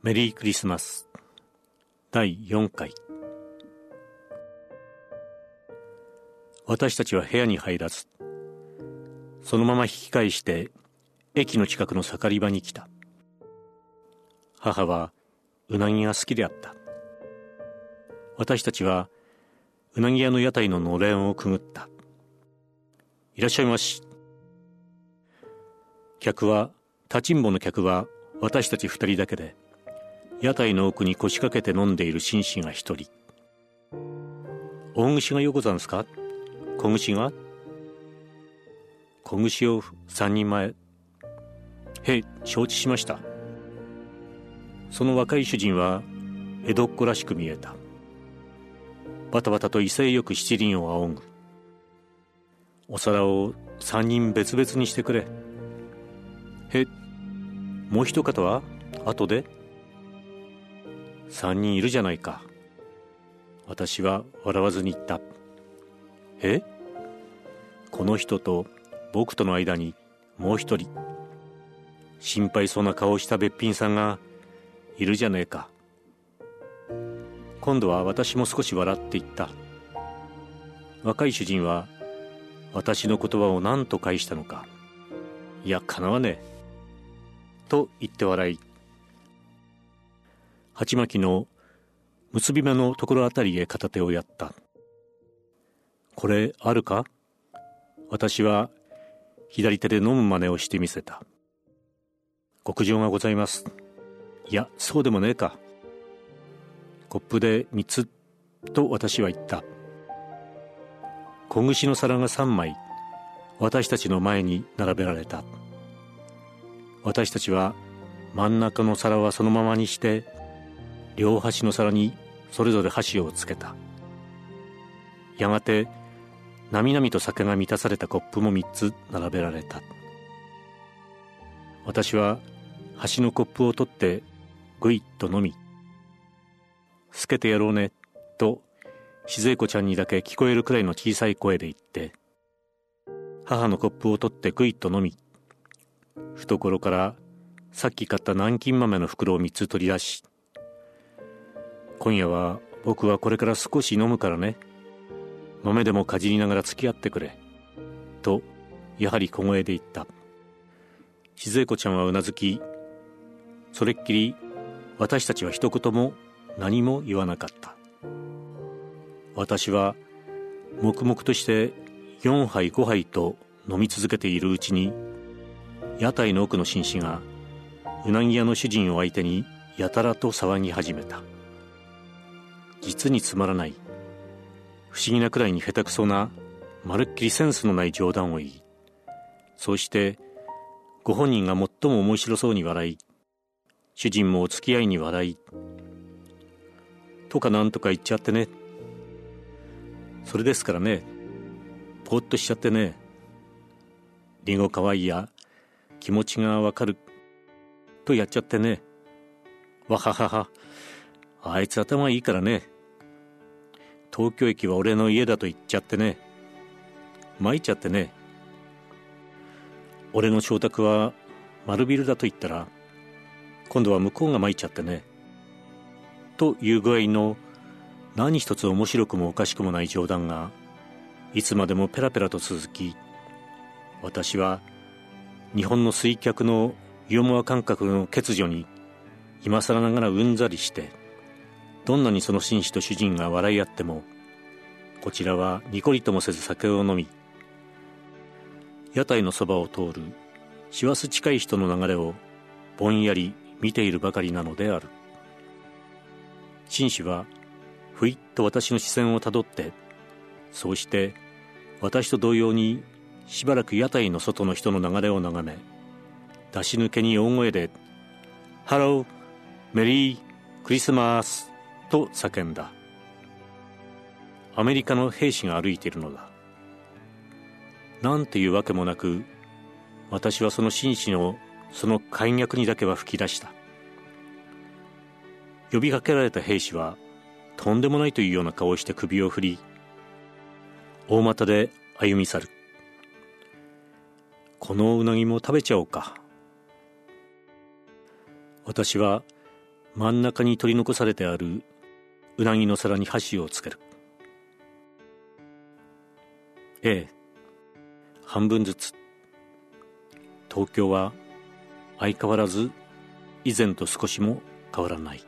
メリークリスマス。第4回。私たちは部屋に入らずそのまま引き返して駅の近くの盛り場に来た。母はうなぎが好きであった。私たちはうなぎ屋の屋台ののれんをくぐった。いらっしゃいまし。客は立ちんぼの客は私たち二人だけで屋台の奥に腰掛けて飲んでいる紳士が一人。大串がよござんすか？小串が？小串を三人前。へ承知しました。その若い主人は江戸っ子らしく見えた。バタバタと威勢よく七輪を仰ぐ。お皿を三人別々にしてくれ。へもう一方は後で？三人いるじゃないか。私は笑わずに言った。え？この人と僕との間にもう一人。心配そうな顔をしたべっぴんさんがいるじゃねえか。今度は私も少し笑って言った。若い主人は私の言葉を何と返したのか。いやかなわねえ。と言って笑い鉢巻きの結び目のところあたりへ片手をやった。これあるか？私は左手で飲む真似をしてみせた。極上がございます。いやそうでもねえか。コップで三つと私は言った。小串の皿が三枚私たちの前に並べられた。私たちは真ん中の皿はそのままにして両端の皿にそれぞれ箸をつけた。やがてなみなみと酒が満たされたコップも三つ並べられた。私は端のコップを取ってぐいっと飲み「すけてやろうね」と静江子ちゃんにだけ聞こえるくらいの小さい声で言って母のコップを取ってぐいっと飲み懐からさっき買った南京豆の袋を3つ取り出し今夜は僕はこれから少し飲むからね。豆でもかじりながら付き合ってくれ。とやはり小声で言った。静江子ちゃんはうなずきそれっきり私たちは一言も何も言わなかった。私は黙々として4杯5杯と飲み続けているうちに屋台の奥の紳士がうなぎ屋の主人を相手にやたらと騒ぎ始めた。実につまらない。不思議なくらいに下手くそなまるっきりセンスのない冗談を言いそうしてご本人が最も面白そうに笑い主人もお付き合いに笑いとかなんとか言っちゃってね。それですからねぽーっとしちゃってね。りんごかわいいや気持ちがわかるとやっちゃってね。わははは。あいつ頭いいからね。東京駅は俺の家だと言っちゃってね。参っちゃってね。俺の承諾は丸ビルだと言ったら今度は向こうが参っちゃってね。という具合の何一つ面白くもおかしくもない冗談がいつまでもペラペラと続き私は日本の水脚のユーモア感覚の欠如に今更ながらうんざりしてどんなにその紳士と主人が笑い合ってもこちらはニコリともせず酒を飲み屋台のそばを通る師走近い人の流れをぼんやり見ているばかりなのである。紳士はふいっと私の視線をたどってそうして私と同様にしばらく屋台の外の人の流れを眺め出し抜けに大声で「ハローメリークリスマス」と叫んだ。アメリカの兵士が歩いているのだ。なんていうわけもなく私はその紳士のその解脈にだけは吹き出した。呼びかけられた兵士はとんでもないというような顔をして首を振り大股で歩み去る。このうなぎも食べちゃおうか。私は真ん中に取り残されてあるうなぎの皿に箸をつける。ええ。半分ずつ。東京は相変わらず以前と少しも変わらない。